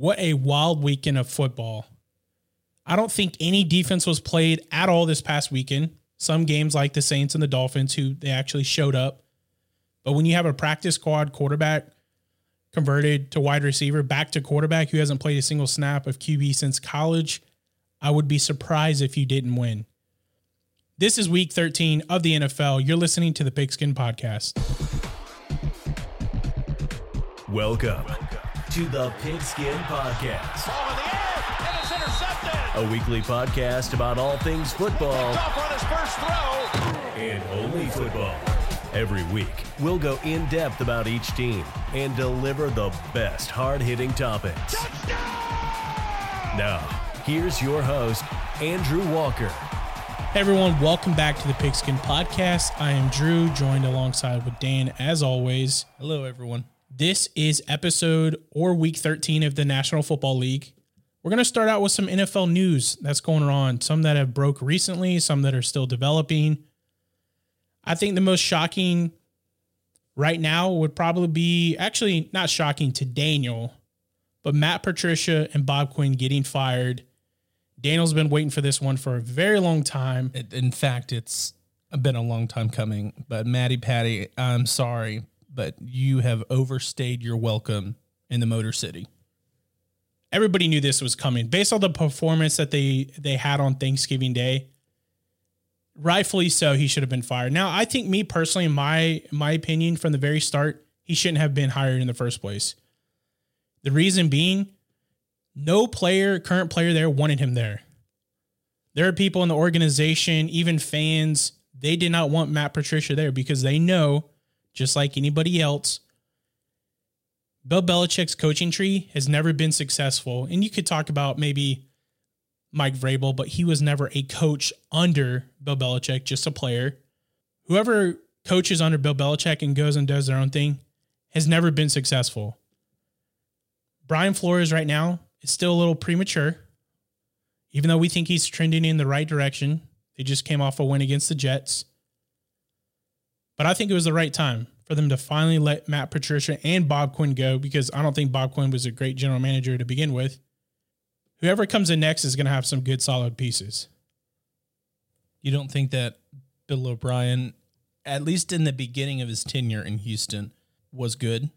What a wild weekend of football. I don't think any defense was played at all this past weekend. Some games like the Saints and the Dolphins, who they actually showed up. But when you have a practice squad quarterback converted to wide receiver back to quarterback who hasn't played a single snap of QB since college, I would be surprised if you didn't win. This is week 13 of the NFL. You're listening to the Pigskin Podcast. Welcome to the Pigskin Podcast. Ball in the air, and it's intercepted. A weekly podcast about all things football Off on his first throw. and only football. Every week, we'll go in depth about each team and deliver the best hard hitting topics. Now, here's your host, Andrew Walker. Hey everyone, welcome back to the Pigskin Podcast. I am Drew, joined alongside with Dan as always. Hello, everyone. This is episode or week 13 of the National Football League. We're going to start out with some NFL news that's going on, some that have broke recently, some that are still developing. I think the most shocking right now would probably be actually not shocking to Daniel, but Matt Patricia and Bob Quinn getting fired. Daniel's been waiting for this one for a very long time. In fact, it's been a long time coming. But Maddie Patty, I'm sorry, but you have overstayed your welcome in the Motor City. everybody knew this was coming based on the performance that they they had on Thanksgiving Day. Rightfully so, he should have been fired. Now, I think me personally, in my my opinion, from the very start, he shouldn't have been hired in the first place. The reason being, no player, current player there wanted him there. There are people in the organization, even fans, they did not want Matt Patricia there because they know, just like anybody else, Bill Belichick's coaching tree has never been successful. And you could talk about maybe Mike Vrabel, but he was never a coach under Bill Belichick, just a player. Whoever coaches under Bill Belichick and goes and does their own thing has never been successful. Brian Flores right now is still a little premature, even though we think he's trending in the right direction. They just came off a win against the Jets. But I think it was the right time for them to finally let Matt Patricia and Bob Quinn go because I don't think Bob Quinn was a great general manager to begin with. Whoever comes in next is going to have some good, solid pieces. You don't think that Bill O'Brien, at least in the beginning of his tenure in Houston, was good?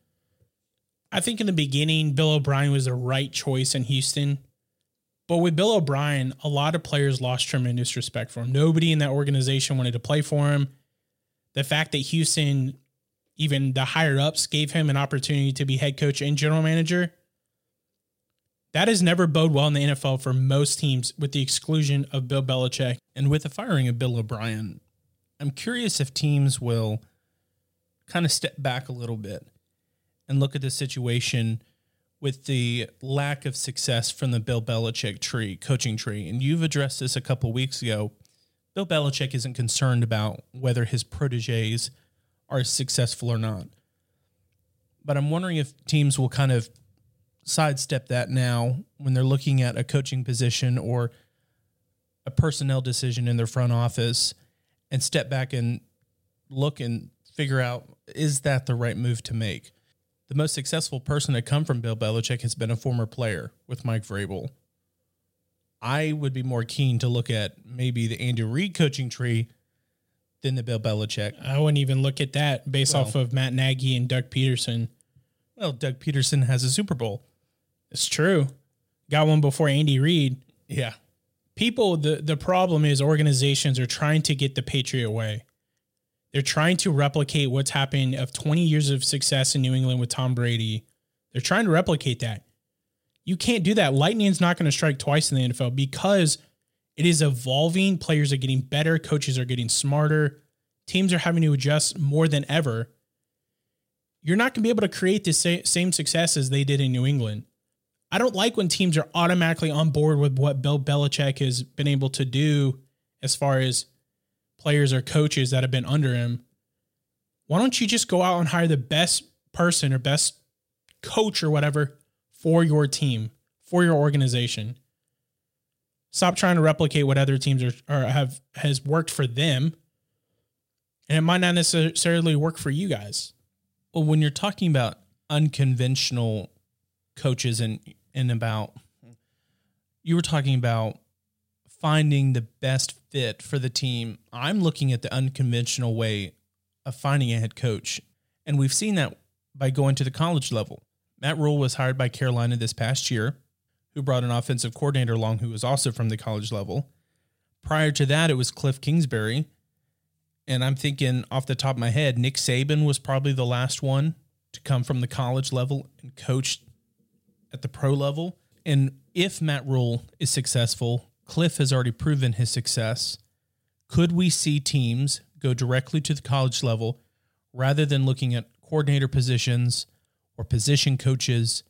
I think in the beginning, Bill O'Brien was the right choice in Houston. But with Bill O'Brien, a lot of players lost tremendous respect for him. Nobody in that organization wanted to play for him. The fact that Houston, even the higher ups, gave him an opportunity to be head coach and general manager, that has never bode well in the NFL for most teams, with the exclusion of Bill Belichick. And with the firing of Bill O'Brien, I'm curious if teams will kind of step back a little bit and look at the situation with the lack of success from the Bill Belichick tree, coaching tree. And you've addressed this a couple weeks ago. Bill Belichick isn't concerned about whether his proteges are successful or not. But I'm wondering if teams will kind of sidestep that now when they're looking at a coaching position or a personnel decision in their front office and step back and look and figure out is that the right move to make? The most successful person to come from Bill Belichick has been a former player with Mike Vrabel. I would be more keen to look at maybe the Andy Reid coaching tree than the Bill Belichick. I wouldn't even look at that based Well- off of Matt Nagy and Doug Pederson. Well, Doug Pederson has a Super Bowl. It's true. Got one before Andy Reid. Yeah. people the the problem is organizations are trying to get the patriot way they're trying to replicate what's happened of 20 years of success in new england with tom brady they're trying to replicate that you can't do that. Lightning's not going to strike twice in the nfl because it is evolving. Players are getting better. Coaches are getting smarter. Teams are having to adjust more than ever. You're not going to be able to create the same success as they did in new england. I don't like when teams are automatically on board with what Bill Belichick has been able to do as far as players or coaches that have been under him. Why don't you just go out and hire the best person or best coach or whatever for your team, for your organization? Stop trying to replicate what other teams are or have has worked for them. And it might not necessarily work for you guys. Well, when you're talking about unconventional coaches and and about you were talking about finding the best fit for the team. I'm looking at the unconventional way of finding a head coach. And we've seen that by going to the college level. Matt Rhule was hired by Carolina this past year, who brought an offensive coordinator along who was also from the college level. Prior to that, it was Cliff Kingsbury. And I'm thinking off the top of my head, Nick Saban was probably the last one to come from the college level and coach at the pro level. And if Matt Rhule is successful, Cliff has already proven his success. Could we see teams go directly to the college level rather than looking at coordinator positions or position coaches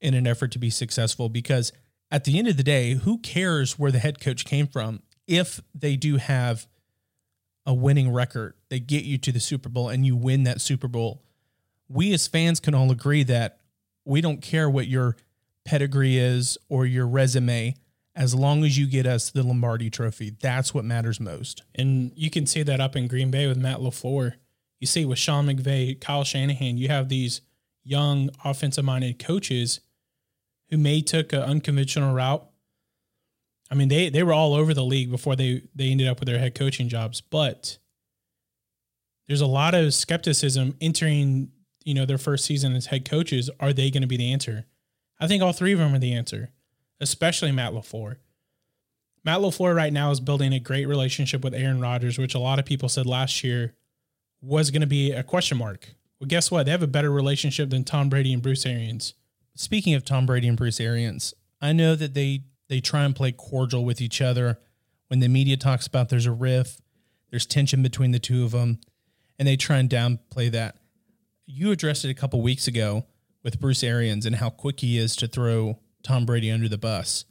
in an effort to be successful? Because at the end of the day, who cares where the head coach came from if they do have a winning record? They get you to the Super Bowl and you win that Super Bowl. We as fans can all agree that we don't care what your pedigree is or your resume as long as you get us the Lombardi trophy. That's what matters most. And you can see that up in Green Bay with Matt LaFleur. You see with Sean McVay, Kyle Shanahan, you have these young offensive minded coaches who may took an unconventional route. I mean, they they were all over the league before they they ended up with their head coaching jobs, but there's a lot of skepticism entering, you know, their first season as head coaches. Are they going to be the answer? I think all three of them are the answer, especially Matt LaFleur. Matt LaFleur right now is building a great relationship with Aaron Rodgers, which a lot of people said last year was going to be a question mark. Well, guess what? They have a better relationship than Tom Brady and Bruce Arians. Speaking of Tom Brady and Bruce Arians, I know that they they try and play cordial with each other. When the media talks about there's a riff, there's tension between the two of them, and they try and downplay that. You addressed it a couple weeks ago with Bruce Arians and how quick he is to throw Tom Brady under the bus.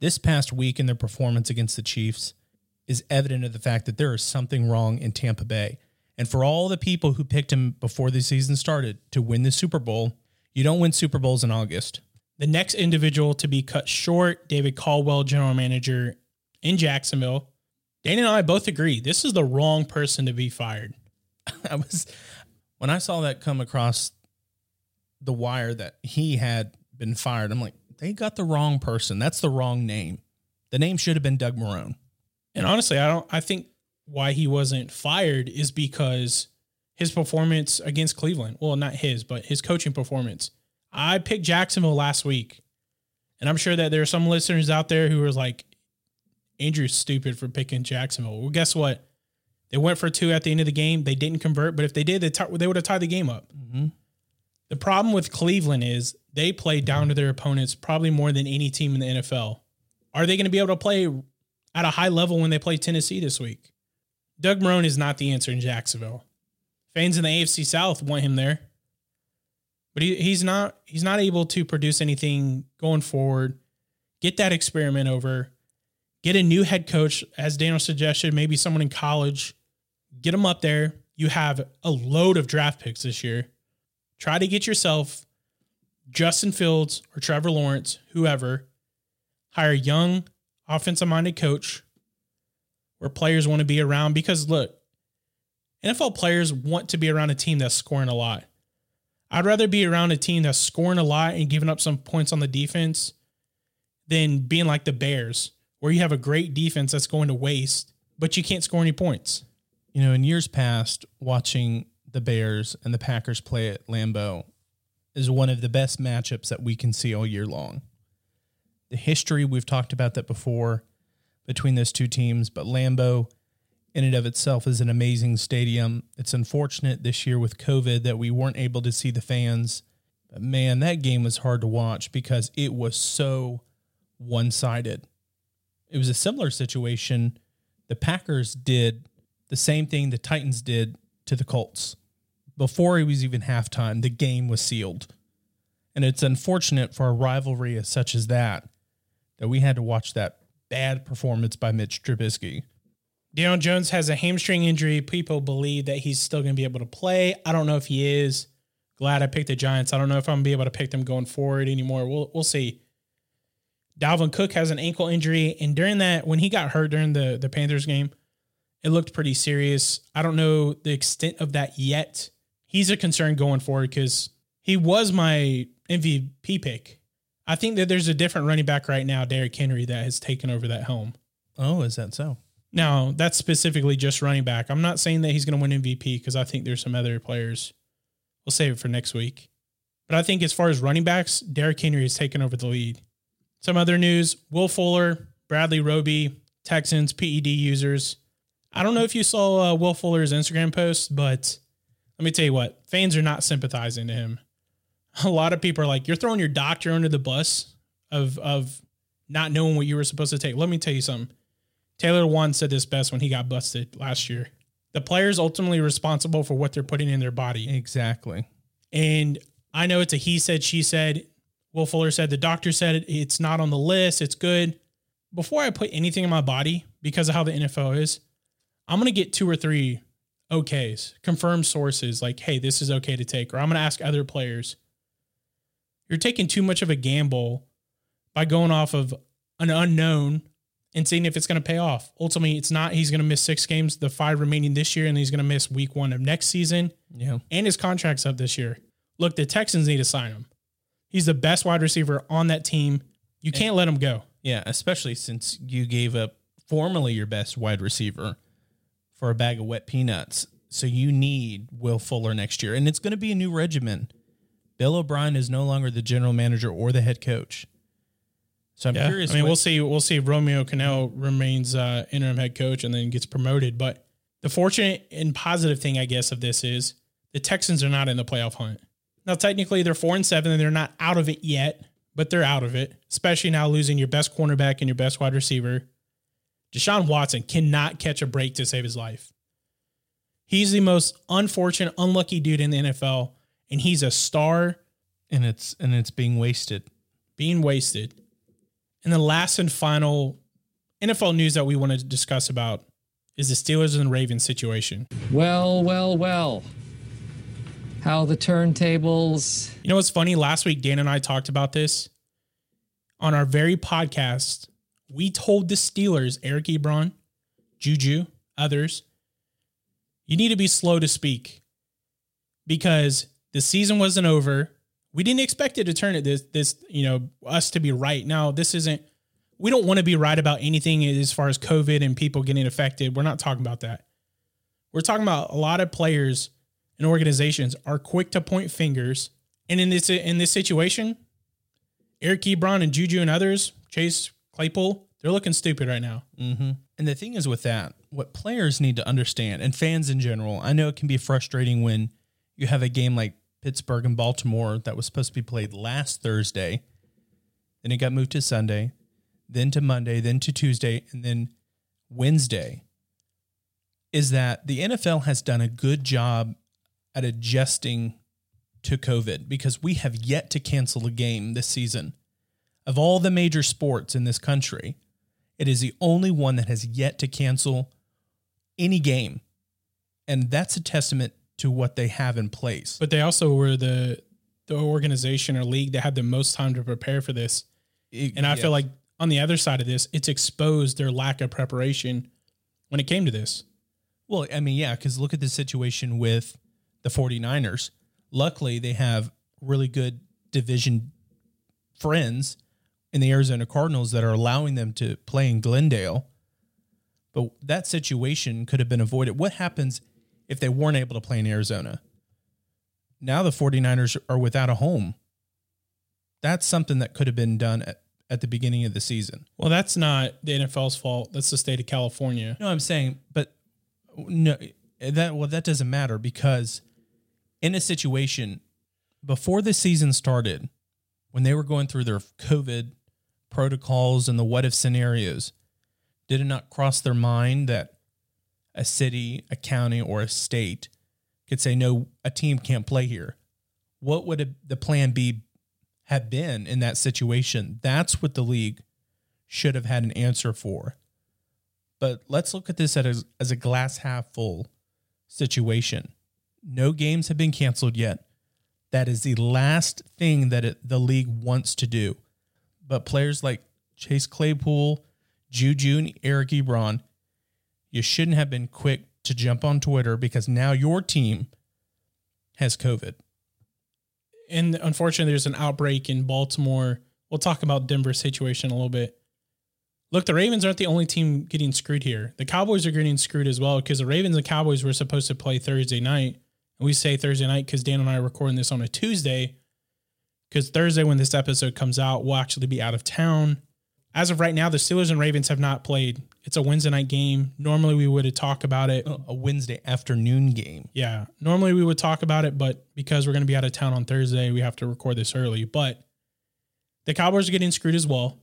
This past week in their performance against the Chiefs is evident of the fact that there is something wrong in Tampa Bay. And for all the people who picked him before the season started to win the Super Bowl, you don't win Super Bowls in August. The next individual to be cut short, David Caldwell, general manager in Jacksonville. Dana and I both agree this is the wrong person to be fired. I was when I saw that come across the wire that he had been fired. I'm like, they got the wrong person. That's the wrong name. The name should have been Doug Marrone. And honestly, I don't I think why he wasn't fired is because his performance against Cleveland. Well, not his, but his coaching performance. I picked Jacksonville last week. And I'm sure that there are some listeners out there who are like, Andrew's stupid for picking Jacksonville. Well, guess what? They went for two at the end of the game. They didn't convert, but if they did, they, t- they would have tied the game up. Mm-hmm. The problem with Cleveland is they play down to their opponents probably more than any team in the NFL. Are they going to be able to play at a high level when they play Tennessee this week? Doug Marrone is not the answer in Jacksonville. Fans in the AFC South want him there, but he, he's not. He's not able to produce anything going forward. Get that experiment over. Get a new head coach, as Daniel suggested, maybe someone in college. Get them up there. You have a load of draft picks this year. Try to get yourself Justin Fields or Trevor Lawrence, whoever. Hire a young, offensive minded coach where players want to be around because look, NFL players want to be around a team that's scoring a lot. I'd rather be around a team that's scoring a lot and giving up some points on the defense than being like the Bears, where you have a great defense that's going to waste, but you can't score any points. You know, in years past, watching the Bears and the Packers play at Lambeau is one of the best matchups that we can see all year long. The history, we've talked about that before between those two teams, but Lambeau in and of itself is an amazing stadium. It's unfortunate this year with COVID that we weren't able to see the fans. But man, that game was hard to watch because it was so one sided. It was a similar situation. The Packers did the same thing the Titans did to the Colts. Before it was even halftime, the game was sealed. And it's unfortunate for a rivalry such as that that we had to watch that bad performance by Mitch Trubisky. Daniel Jones has a hamstring injury. People believe that he's still going to be able to play. I don't know if he is. Glad I picked the Giants. I don't know if I'm going to be able to pick them going forward anymore. We'll we'll see. Dalvin Cook has an ankle injury, and during that, when he got hurt during the the Panthers game, it looked pretty serious. I don't know the extent of that yet. He's a concern going forward because he was my MVP pick. I think that there's a different running back right now, Derrick Henry, that has taken over that helm. Oh, is that so? Now, that's specifically just running back. I'm not saying that he's going to win MVP because I think there's some other players. We'll save it for next week. But I think as far as running backs, Derrick Henry has taken over the lead. Some other news Will Fuller, Bradley Roby, Texans, PED users. I don't know if you saw uh, Will Fuller's Instagram post, but let me tell you what, fans are not sympathizing to him. A lot of people are like, you're throwing your doctor under the bus of, of not knowing what you were supposed to take. Let me tell you something. Taylor Lewan said this best when he got busted last year. The player's ultimately responsible for what they're putting in their body. Exactly. And I know it's a he said, she said. Will Fuller said, the doctor said it, it's not on the list, it's good. Before I put anything in my body, because of how the NFL is, I'm going to get two or three okays, confirmed sources like, hey, this is okay to take. Or I'm going to ask other players. You're taking too much of a gamble by going off of an unknown and seeing if it's going to pay off. Ultimately, it's not. He's going to miss six games, the five remaining this year, and he's going to miss week one of next season. Yeah. And his contract's up this year. Look, the Texans need to sign him. He's the best wide receiver on that team. You can't let him go. Yeah, especially since you gave up formerly your best wide receiver for a bag of wet peanuts. So you need Will Fuller next year. And it's going to be a new regimen. Bill O'Brien is no longer the general manager or the head coach. So I'm Yeah. curious. I mean, what- we'll see. We'll see if Romeo Crennel remains uh, interim head coach and then gets promoted. But the fortunate and positive thing, I guess, of this is the Texans are not in the playoff hunt. Now, technically, they're four and seven, and they're not out of it yet, but they're out of it. Especially now losing your best cornerback and your best wide receiver. Deshaun Watson cannot catch a break to save his life. He's the most unfortunate, unlucky dude in the NFL, and he's a star and it's and it's being wasted. being wasted. And the last and final NFL news that we want to discuss about is the Steelers and Ravens situation. Well, well, well. How the turntables. You know what's funny? Last week, Dan and I talked about this on our very podcast. We told the Steelers, Eric Ebron, Juju, others, you need to be slow to speak because the season wasn't over. We didn't expect it to turn it this this you know us to be right. Now this isn't. We don't want to be right about anything as far as COVID and people getting affected. We're not talking about that. We're talking about a lot of players and organizations are quick to point fingers, and in this in this situation, Eric Ebron and Juju and others, Chase Claypool, they're looking stupid right now. Mm-hmm. And the thing is with that, what players need to understand, and fans in general, I know it can be frustrating when you have a game like Pittsburgh and Baltimore that was supposed to be played last Thursday, then it got moved to Sunday, then to Monday, then to Tuesday, and then Wednesday. Is that the NFL has done a good job at adjusting to COVID because we have yet to cancel a game this season. Of all the major sports in this country, it is the only one that has yet to cancel any game. And that's a testament to what they have in place. But they also were the the organization or league that had the most time to prepare for this. And I feel like on the other side of this, it's exposed their lack of preparation when it came to this. Well, I mean, yeah, because look at the situation with the 49ers. Luckily, they have really good division friends in the Arizona Cardinals that are allowing them to play in Glendale. But that situation could have been avoided. What happens if they weren't able to play in Arizona? Now the 49ers are without a home. That's something that could have been done at, at the beginning of the season. Well, that's not the NFL's fault. That's the state of California. No, I'm saying, but no, that well, that doesn't matter because in a situation before the season started, when they were going through their COVID protocols and the what if scenarios, did it not cross their mind that a city, a county, or a state could say, no, a team can't play here? What would a, the plan B have been in that situation? That's what the league should have had an answer for. But let's look at this as, as a glass half full situation. No games have been canceled yet. That is the last thing that it, the league wants to do. But players like Chase Claypool, Juju, and Eric Ebron, you shouldn't have been quick to jump on Twitter because now your team has COVID. And unfortunately, there's an outbreak in Baltimore. Well, talk about Denver's situation a little bit. Look, the Ravens aren't the only team getting screwed here. The Cowboys are getting screwed as well because the Ravens and Cowboys were supposed to play Thursday night. And we say Thursday night because Dan and I are recording this on a Tuesday. Because Thursday, when this episode comes out, we'll actually be out of town. As of right now, the Steelers and Ravens have not played. It's a Wednesday night game. Normally, we would talk about it. A Wednesday afternoon game. Yeah. Normally we would talk about it, but because we're going to be out of town on Thursday, we have to record this early. But the Cowboys are getting screwed as well.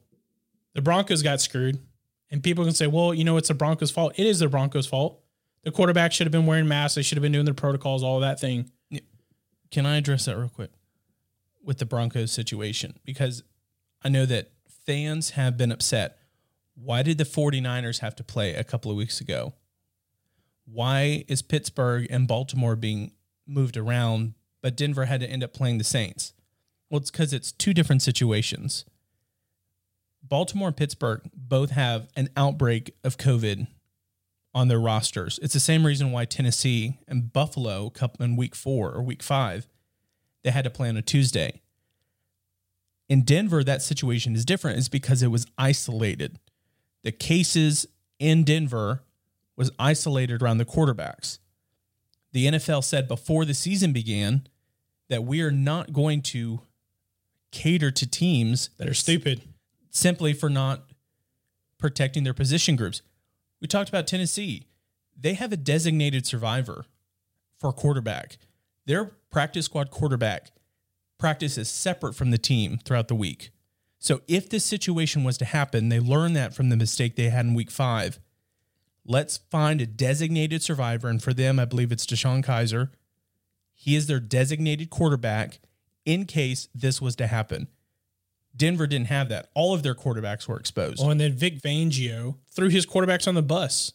The Broncos got screwed. And people can say, well, you know, it's the Broncos' fault. It is the Broncos' fault. The quarterback should have been wearing masks. They should have been doing their protocols, all that thing. Can I address that real quick with the Broncos situation? Because I know that fans have been upset. Why did the 49ers have to play a couple of weeks ago? Why is Pittsburgh and Baltimore being moved around, but Denver had to end up playing the Saints? Well, it's because it's two different situations. Baltimore and Pittsburgh both have an outbreak of COVID on their rosters. It's the same reason why Tennessee and Buffalo in week four or week five, they had to play on a Tuesday. In Denver, that situation is different. It's because it was isolated. The cases in Denver was isolated around the quarterbacks. The NFL said before the season began that we are not going to cater to teams That are stupid. simply for not protecting their position groups. We talked about Tennessee. They have a designated survivor for quarterback. Their practice squad quarterback practices separate from the team throughout the week. So if this situation was to happen, they learned that from the mistake they had in week five. Let's find a designated survivor. And for them, I believe it's DeShone Kizer. He is their designated quarterback in case this was to happen. Denver didn't have that. All of their quarterbacks were exposed. Oh, and then Vic Fangio threw his quarterbacks on the bus.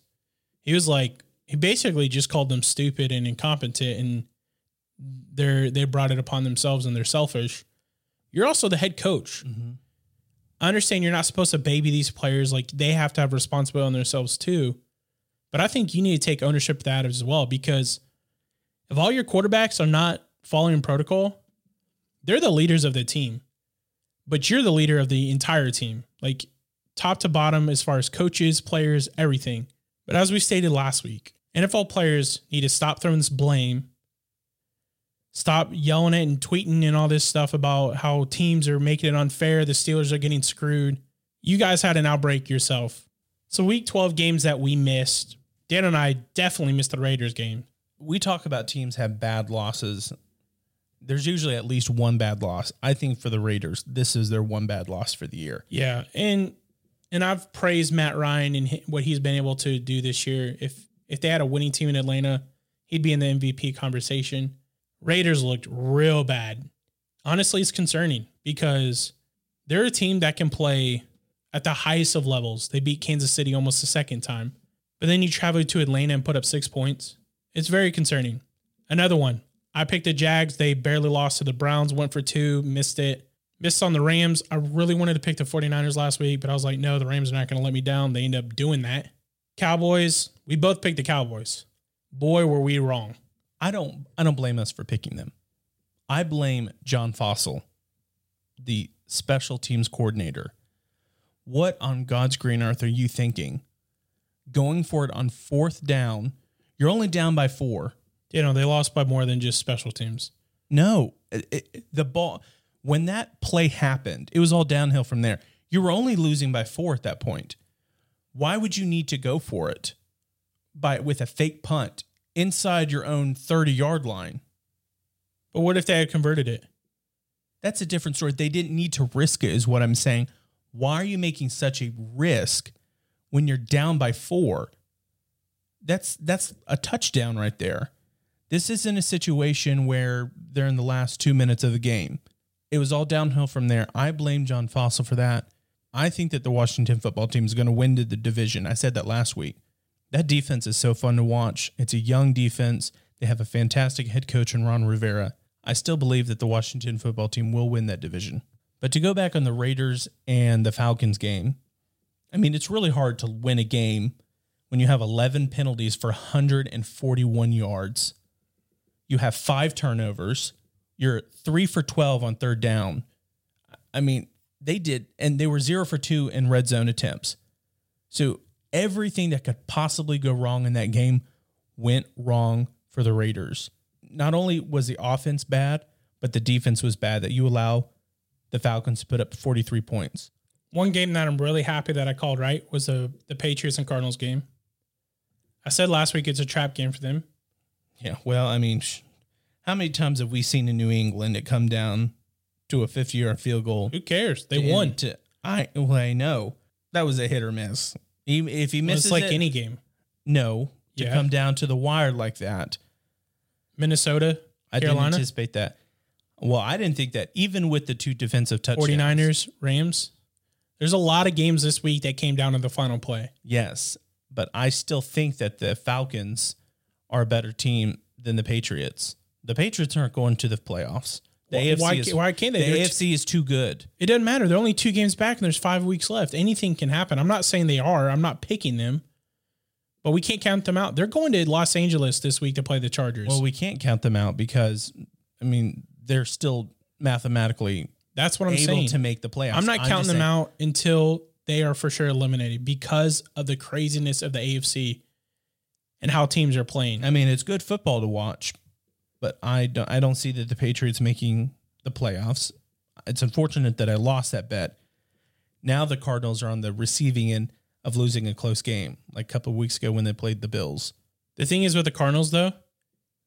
He was like, he basically just called them stupid and incompetent, and they're they brought it upon themselves and they're selfish. You're also the head coach. Mm-hmm. I understand you're not supposed to baby these players; like they have to have responsibility on themselves too. But I think you need to take ownership of that as well because if all your quarterbacks are not following protocol, they're the leaders of the team but you're the leader of the entire team, like top to bottom, as far as coaches, players, everything. But as we stated last week, NFL players need to stop throwing this blame, stop yelling it and tweeting and all this stuff about how teams are making it unfair, the Steelers are getting screwed. You guys had an outbreak yourself. So, week 12 games that we missed, Dan and I definitely missed the Raiders game. we talk about teams have bad losses. There's usually at least one bad loss. I think for the Raiders, this is their one bad loss for the year. Yeah, and and I've praised Matt Ryan and what he's been able to do this year. If if they had a winning team in Atlanta, he'd be in the MVP conversation. Raiders looked real bad. Honestly, it's concerning because they're a team that can play at the highest of levels. They beat Kansas City almost the second time, but then you travel to Atlanta and put up six points. It's very concerning. Another one. I picked the Jags. They barely lost to the Browns, went for two, missed it. Missed on the Rams. I really wanted to pick the 49ers last week, but I was like, no, the Rams are not going to let me down. They end up doing that. Cowboys, we both picked the Cowboys. Boy, were we wrong. I don't I don't blame us for picking them. I blame John Fassel, the special teams coordinator. What on God's green earth are you thinking? Going for it on fourth down, you're only down by four. You know, they lost by more than just special teams. No, it- it- the ball when that play happened, it was all downhill from there. You were only losing by four at that point. Why would you need to go for it by with a fake punt inside your own 30 yard line? But what if they had converted it? That's a different story. They didn't need to risk it, is what I'm saying. Why are you making such a risk when you're down by four? That's that's a touchdown right there. This isn't a situation where they're in the last two minutes of the game. It was all downhill from there. I blame John Fassel for that. I think that the Washington football team is going to win the division. I said that last week. That defense is so fun to watch. It's a young defense. They have a fantastic head coach in Ron Rivera. I still believe that the Washington football team will win that division. But to go back on the Raiders and the Falcons game, I mean, it's really hard to win a game when you have 11 penalties for 141 yards. You have five turnovers. You're three for 12 on third down. I mean, they did, and they were zero for two in red zone attempts. So everything that could possibly go wrong in that game went wrong for the Raiders. Not only was the offense bad, but the defense was bad that you allow the Falcons to put up 43 points. One game that I'm really happy that I called right was the the Patriots and Cardinals game. I said last week it's a trap game for them. Yeah, well, I mean, sh- how many times have we seen in New England it come down to a 50 yard field goal? Who cares? They to- won. To, I well, I know that was a hit or miss. If he Well, misses it's like it, any game. no, to Yeah. come down to the wire like that. Minnesota, I Carolina, didn't anticipate that. Well, I didn't think that even with the two defensive touchdowns. 49ers, Rams. There's a lot of games this week that came down to the final play. Yes, but I still think that the Falcons are a better team than the Patriots. The Patriots aren't going to the playoffs. The Why- AFC why is, why can't they? The AFC is too good. It doesn't matter. They're only two games back and there's five weeks left. Anything can happen. I'm not saying they are. I'm not picking them, but we can't count them out. They're going to Los Angeles this week to play the Chargers. Well, we can't count them out because, I mean, they're still mathematically That's what I'm able saying. to make the playoffs. I'm not counting them saying- out until they are for sure eliminated because of the craziness of the AFC and how teams are playing. I mean, it's good football to watch, but I don't. I don't see that the Patriots making the playoffs. It's unfortunate that I lost that bet. Now the Cardinals are on the receiving end of losing a close game, like a couple of weeks ago when they played the Bills. The thing is with the Cardinals, though,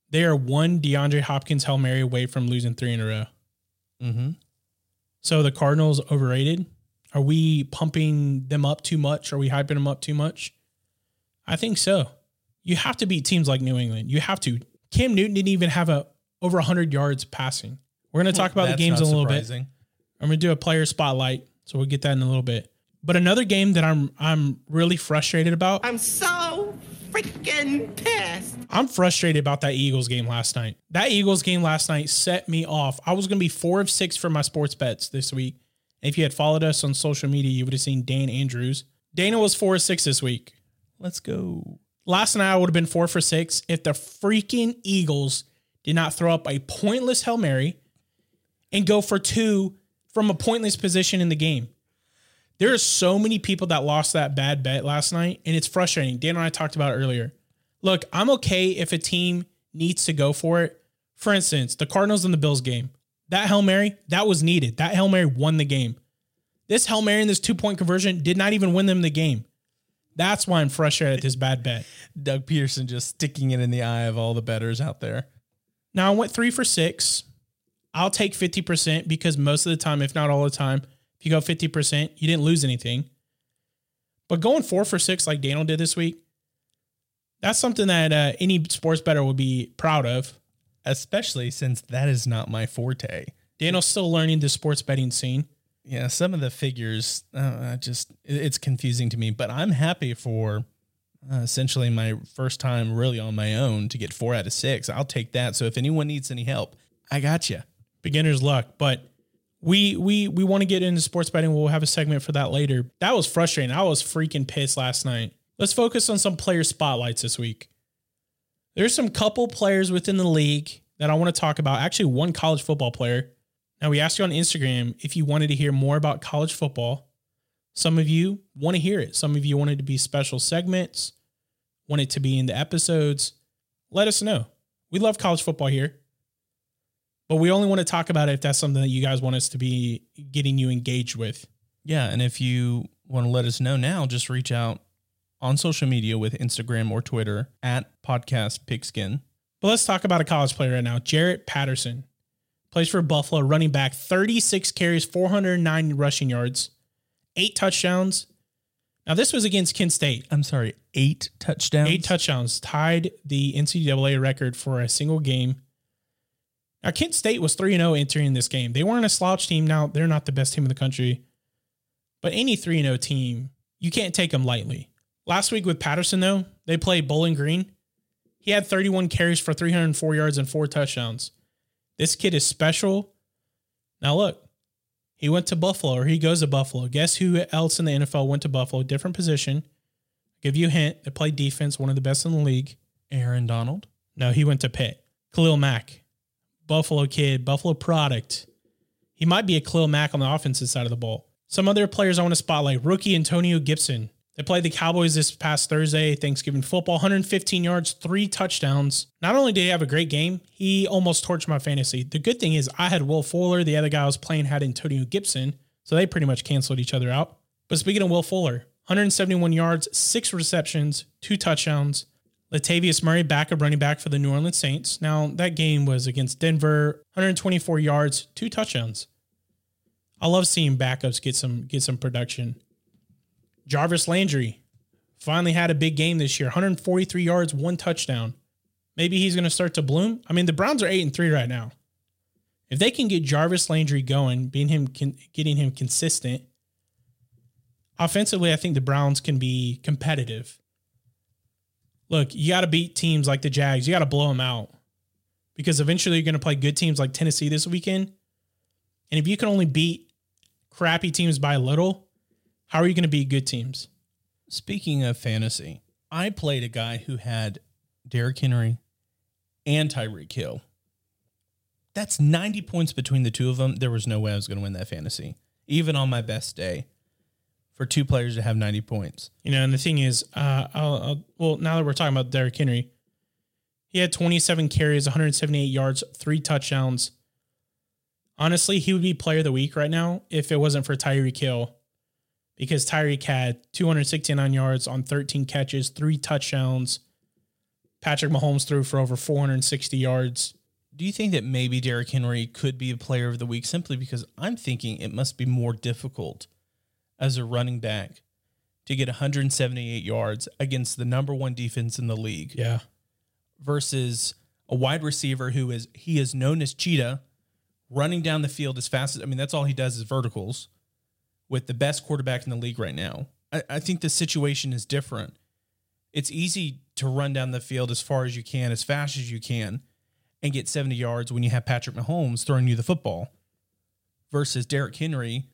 they are one DeAndre Hopkins Hail Mary away from losing three in a row. Mm-hmm. So the Cardinals overrated. Are we pumping them up too much? Are we hyping them up too much? I think so. You have to beat teams like New England. You have to. Cam Newton didn't even have a over 100 yards passing. We're going to talk about the games in a little bit. I'm going to do a player spotlight, so we'll get that in a little bit. But another game that I'm I'm really frustrated about. I'm so freaking pissed. I'm frustrated about that Eagles game last night. That Eagles game last night set me off. I was going to be four of six for my sports bets this week. If you had followed us on social media, you would have seen Dan Andrews. Dana was four of six this week. Let's go. Last night would have been four for six if the freaking Eagles did not throw up a pointless Hail Mary and go for two from a pointless position in the game. There are so many people that lost that bad bet last night, and it's frustrating. Dan and I talked about earlier. Look, I'm okay if a team needs to go for it. For instance, the Cardinals and the Bills game. That Hail Mary, that was needed. That Hail Mary won the game. This Hail Mary and this two point conversion did not even win them the game. That's why I'm frustrated at this bad bet. Doug Pederson just sticking it in the eye of all the bettors out there. Now I went three for six. I'll take 50% because most of the time, if not all the time, if you go 50%, you didn't lose anything. But going four for six like Daniel did this week, that's something that uh, any sports bettor would be proud of. Especially since that is not my forte. Daniel's still learning the sports betting scene. Yeah, some of the figures uh, just it's confusing to me, but I'm happy for uh, essentially my first time really on my own to get four out of six. I'll take that. So if anyone needs any help, I got you. beginner's luck. But we we we want to get into sports betting. We'll have a segment for that later. That was frustrating. I was freaking pissed last night. Let's focus on some player spotlights this week. There's some couple players within the league that I want to talk about. Actually, one college football player. Now we asked you on Instagram if you wanted to hear more about college football. Some of you want to hear it. Some of you wanted to be special segments, want it to be in the episodes. Let us know. We love college football here. But we only want to talk about it if that's something that you guys want us to be getting you engaged with. Yeah, and if you want to let us know now, just reach out on social media with Instagram or Twitter at podcast pigskin. But let's talk about a college player right now. Jaret Patterson plays for Buffalo, running back, 36 carries, 409 rushing yards, eight touchdowns. Now, this was against Kent State. I'm sorry, eight touchdowns. Eight touchdowns tied the NCAA record for a single game. Now, Kent State was 3 0 entering this game. They weren't a slouch team. Now, they're not the best team in the country. But any 3 0 team, you can't take them lightly. Last week with Patterson, though, they played Bowling Green. He had 31 carries for 304 yards and four touchdowns. This kid is special. Now, look, he went to Buffalo or he goes to Buffalo. Guess who else in the NFL went to Buffalo? Different position. Give you a hint. They play defense, one of the best in the league. Aaron Donald. No, he went to Pitt. Khalil Mack, Buffalo kid, Buffalo product. He might be a Khalil Mack on the offensive side of the ball. Some other players I want to spotlight rookie Antonio Gibson. They played the Cowboys this past Thursday, Thanksgiving football, 115 yards, three touchdowns. Not only did he have a great game, he almost torched my fantasy. The good thing is, I had Will Fuller. The other guy I was playing had Antonio Gibson. So they pretty much canceled each other out. But speaking of Will Fuller, 171 yards, six receptions, two touchdowns. Latavius Murray, backup running back for the New Orleans Saints. Now, that game was against Denver, 124 yards, two touchdowns. I love seeing backups get some get some production. Jarvis Landry finally had a big game this year 143 yards, one touchdown. Maybe he's going to start to bloom. I mean, the Browns are 8 and 3 right now. If they can get Jarvis Landry going, being him getting him consistent, offensively, I think the Browns can be competitive. Look, you got to beat teams like the Jags. You got to blow them out because eventually you're going to play good teams like Tennessee this weekend. And if you can only beat crappy teams by little, how are you going to beat good teams? Speaking of fantasy, I played a guy who had Derrick Henry and Tyreek Hill. That's 90 points between the two of them. There was no way I was going to win that fantasy, even on my best day, for two players to have 90 points. You know, and the thing is, uh, I'll, I'll, well, now that we're talking about Derrick Henry, he had 27 carries, 178 yards, three touchdowns. Honestly, he would be player of the week right now if it wasn't for Tyreek Hill because Tyreek had 269 yards on 13 catches, three touchdowns. Patrick Mahomes threw for over 460 yards. Do you think that maybe Derrick Henry could be a player of the week simply because I'm thinking it must be more difficult as a running back to get 178 yards against the number one defense in the league Yeah. versus a wide receiver who is he is known as cheetah running down the field as fast as I mean that's all he does is verticals with the best quarterback in the league right now. I, I think the situation is different. It's easy to run down the field as far as you can, as fast as you can, and get 70 yards when you have Patrick Mahomes throwing you the football versus Derrick Henry,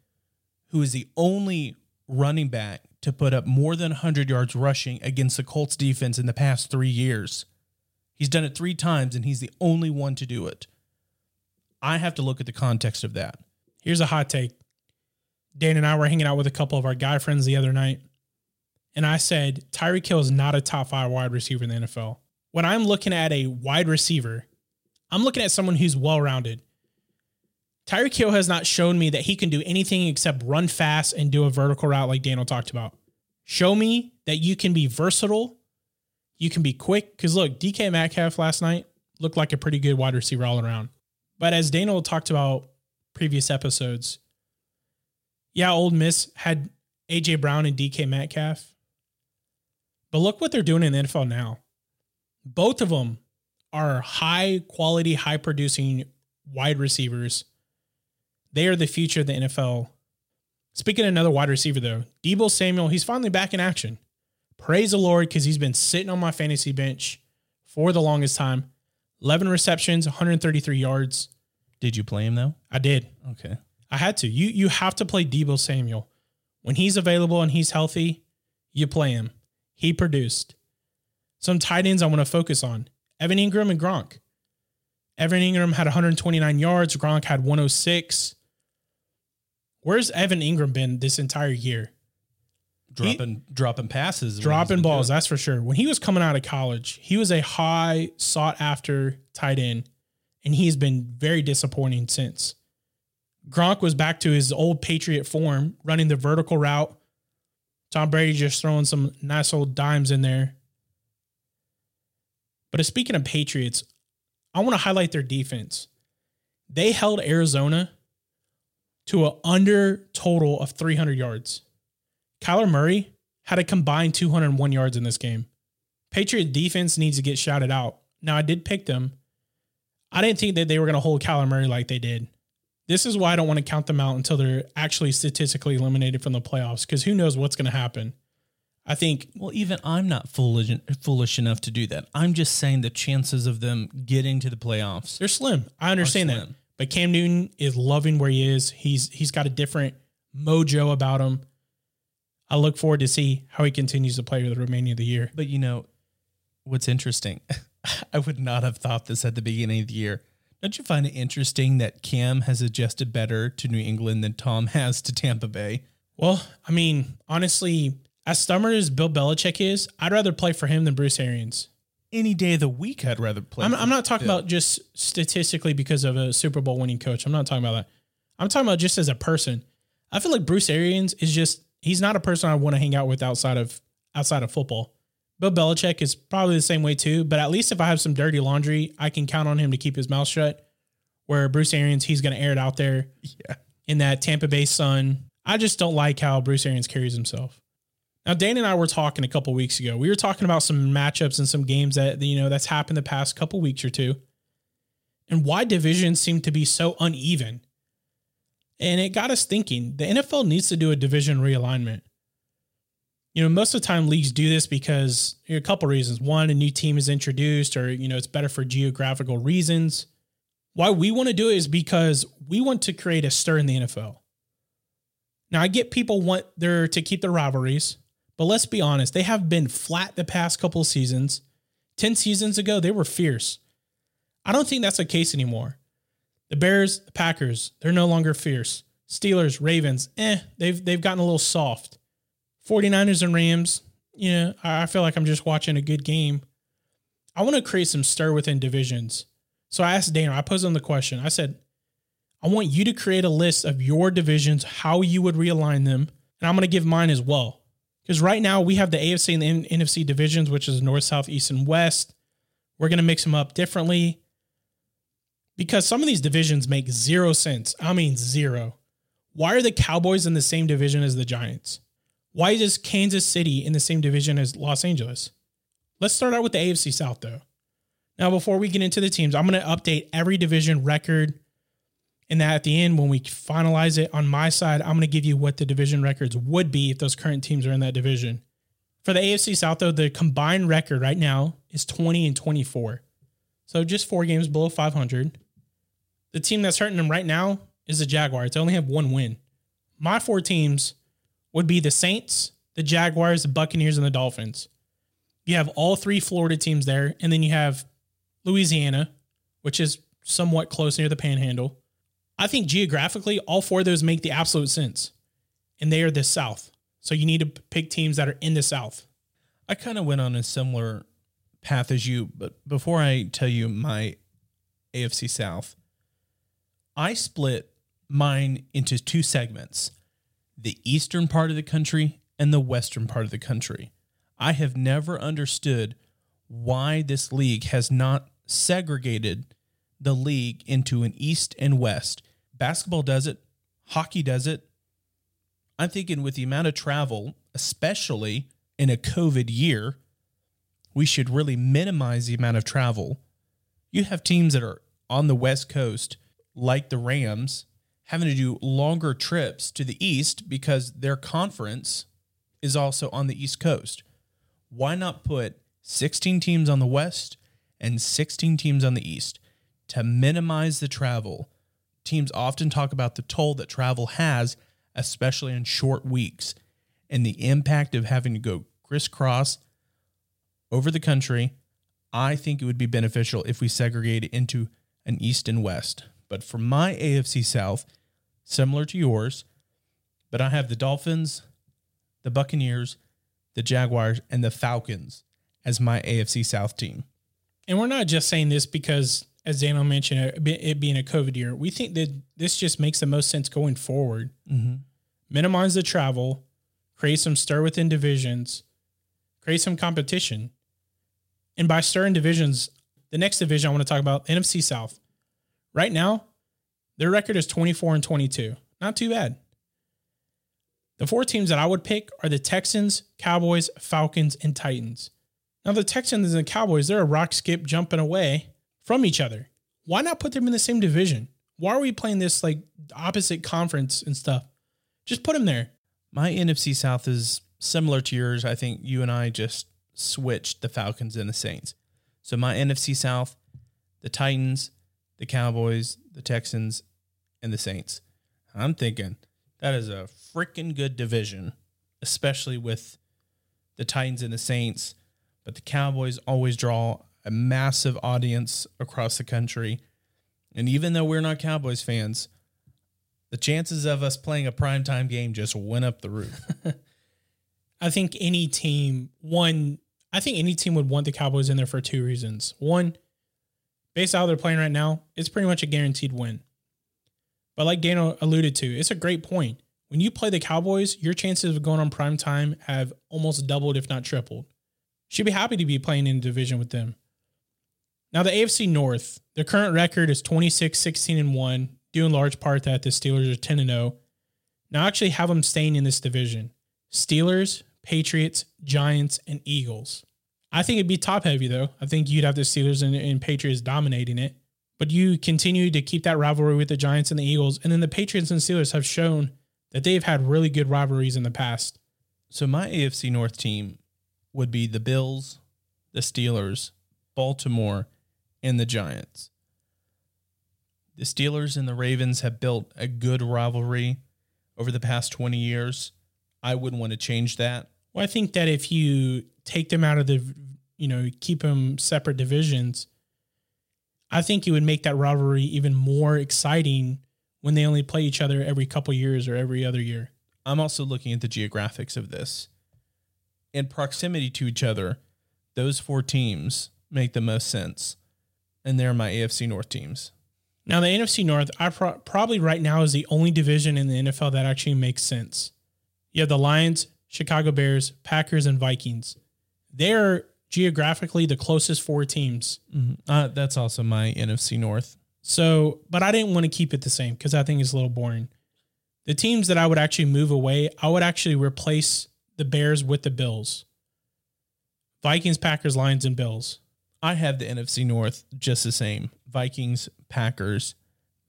who is the only running back to put up more than 100 yards rushing against the Colts defense in the past three years. He's done it three times, and he's the only one to do it. I have to look at the context of that. Here's a hot take. Dan and I were hanging out with a couple of our guy friends the other night, and I said Tyreek Hill is not a top five wide receiver in the NFL. When I'm looking at a wide receiver, I'm looking at someone who's well rounded. Tyreek Hill has not shown me that he can do anything except run fast and do a vertical route like Daniel talked about. Show me that you can be versatile, you can be quick. Because look, DK Metcalf last night looked like a pretty good wide receiver all around. But as Daniel talked about previous episodes, yeah, Ole Miss had AJ Brown and DK Metcalf. But look what they're doing in the NFL now. Both of them are high quality, high producing wide receivers. They are the future of the NFL. Speaking of another wide receiver, though, Deebo Samuel, he's finally back in action. Praise the Lord because he's been sitting on my fantasy bench for the longest time. 11 receptions, 133 yards. Did you play him though? I did. Okay. I had to. You you have to play Deebo Samuel. When he's available and he's healthy, you play him. He produced. Some tight ends I want to focus on. Evan Engram and Gronk. Evan Engram had 129 yards. Gronk had 106. Where's Evan Engram been this entire year? Dropping dropping passes. is what he's Dropping balls, doing. that's for sure. When he was coming out of college, he was a high sought after tight end, and he's been very disappointing since. Gronk was back to his old Patriot form, running the vertical route. Tom Brady just throwing some nice old dimes in there. But speaking of Patriots, I want to highlight their defense. They held Arizona to an under total of 300 yards. Kyler Murray had a combined 201 yards in this game. Patriot defense needs to get shouted out. Now, I did pick them. I didn't think that they were going to hold Kyler Murray like they did. This is why I don't want to count them out until they're actually statistically eliminated from the playoffs because who knows what's going to happen. I think Well, even I'm not foolish foolish enough to do that. I'm just saying the chances of them getting to the playoffs. they're slim. I understand that. But Cam Newton is loving where he is. He's he's got a different mojo about him. I look forward to see how he continues to play with the remaining of the year. But you know, what's interesting? I would not have thought this at the beginning of the year. Don't you find it interesting that Cam has adjusted better to New England than Tom has to Tampa Bay? Well, I mean, honestly, as stubborn as Bill Belichick is, I'd rather play for him than Bruce Arians. Any day of the week, I'd rather play. I'm, I'm not talking Bill. about just statistically because of a Super Bowl winning coach. I'm not talking about that. I'm talking about just as a person. I feel like Bruce Arians is just he's not a person I want to hang out with outside of outside of football. Bill Belichick is probably the same way too, but at least if I have some dirty laundry, I can count on him to keep his mouth shut. Where Bruce Arians, he's going to air it out there Yeah. in that Tampa Bay Sun. I just don't like how Bruce Arians carries himself. Now, Dane and I were talking a couple weeks ago. We were talking about some matchups and some games that you know that's happened the past couple weeks or two, and why divisions seem to be so uneven. And it got us thinking. The NFL needs to do a division realignment. You know, most of the time leagues do this because a couple reasons. One, a new team is introduced, or you know, it's better for geographical reasons. Why we want to do it is because we want to create a stir in the NFL. Now, I get people want there to keep the rivalries, but let's be honest, they have been flat the past couple seasons. 10 seasons ago, they were fierce. I don't think that's the case anymore. The Bears, the Packers, they're no longer fierce. Steelers, Ravens, eh, they've they've gotten a little soft. 49ers and Rams, yeah, I I feel like I'm just watching a good game. I want to create some stir within divisions. So I asked Dana, I posed him the question. I said, I want you to create a list of your divisions, how you would realign them, and I'm going to give mine as well. Because right now we have the AFC and the NFC divisions, which is North, South, East, and West. We're going to mix them up differently because some of these divisions make zero sense. I mean, zero. Why are the Cowboys in the same division as the Giants? Why is Kansas City in the same division as Los Angeles? Let's start out with the AFC South, though. Now, before we get into the teams, I'm going to update every division record. And that at the end, when we finalize it on my side, I'm going to give you what the division records would be if those current teams are in that division. For the AFC South, though, the combined record right now is 20 and 24. So just four games below 500. The team that's hurting them right now is the Jaguars. They only have one win. My four teams would be the Saints, the Jaguars, the Buccaneers, and the Dolphins. You have all three Florida teams there, and then you have Louisiana, which is somewhat close near the Panhandle. I think geographically, all four of those make the absolute sense, and they are the South. So you need to pick teams that are in the South. I kind of went on a similar path as you, but before I tell you my AFC South, I split mine into two segments the eastern part of the country and the western part of the country. I have never understood why this league has not segregated the league into an east and west. Basketball does it, hockey does it. I'm thinking with the amount of travel, especially in a COVID year, we should really minimize the amount of travel. You have teams that are on the West Coast, like the Rams, having to do longer trips to the East because their conference is also on the East Coast. Why not put 16 teams on the West and 16 teams on the East to minimize the travel? Teams often talk about the toll that travel has, especially in short weeks, and the impact of having to go crisscross over the country. I think it would be beneficial if we segregate into an East and West. But for my AFC South, similar to yours, but I have the Dolphins, the Buccaneers, the Jaguars, and the Falcons as my AFC South team. And we're not just saying this because, as Daniel mentioned, it being a COVID year. We think that this just makes the most sense going forward. Mm-hmm. Minimize the travel, create some stir within divisions, create some competition. And by stir in divisions, the next division I want to talk about, NFC South. Right now, their record is 24 and 22. Not too bad. The four teams that I would pick are the Texans, Cowboys, Falcons, and Titans. Now, the Texans and the Cowboys, they're a rock skip jumping away from each other. Why not put them in the same division? Why are we playing this like opposite conference and stuff? Just put them there. My NFC South is similar to yours. I think you and I just switched the Falcons and the Saints. So my NFC South, the Titans, the Cowboys, the Texans, and the Saints. I'm thinking that is a freaking good division, especially with the Titans and the Saints. But the Cowboys always draw a massive audience across the country. And even though we're not Cowboys fans, the chances of us playing a primetime game just went up the roof. I think any team, one, I think any team would want the Cowboys in there for two reasons. One, based on how they're playing right now, it's pretty much a guaranteed win. But like Dana alluded to, it's a great point. When you play the Cowboys, your chances of going on prime time have almost doubled, if not tripled. Should be happy to be playing in division with them. Now, the AFC North, their current record is 26, 16, and 1, due in large part that the Steelers are 10 and 0. Now, I actually have them staying in this division Steelers, Patriots, Giants, and Eagles. I think it'd be top heavy, though. I think you'd have the Steelers and, and Patriots dominating it. But you continue to keep that rivalry with the Giants and the Eagles. And then the Patriots and Steelers have shown that they've had really good rivalries in the past. So my AFC North team would be the Bills, the Steelers, Baltimore, and the Giants. The Steelers and the Ravens have built a good rivalry over the past 20 years. I wouldn't want to change that. Well, I think that if you take them out of the, you know, keep them separate divisions, I think it would make that rivalry even more exciting when they only play each other every couple years or every other year. I'm also looking at the geographics of this. In proximity to each other, those four teams make the most sense. And they're my AFC North teams. Now, the NFC North, I pro- probably right now is the only division in the NFL that actually makes sense. You have the Lions, Chicago Bears, Packers, and Vikings. They're geographically the closest four teams. Uh, that's also my NFC North. So, but I didn't want to keep it the same because I think it's a little boring. The teams that I would actually move away, I would actually replace the Bears with the Bills. Vikings, Packers, Lions, and Bills. I have the NFC North just the same Vikings, Packers,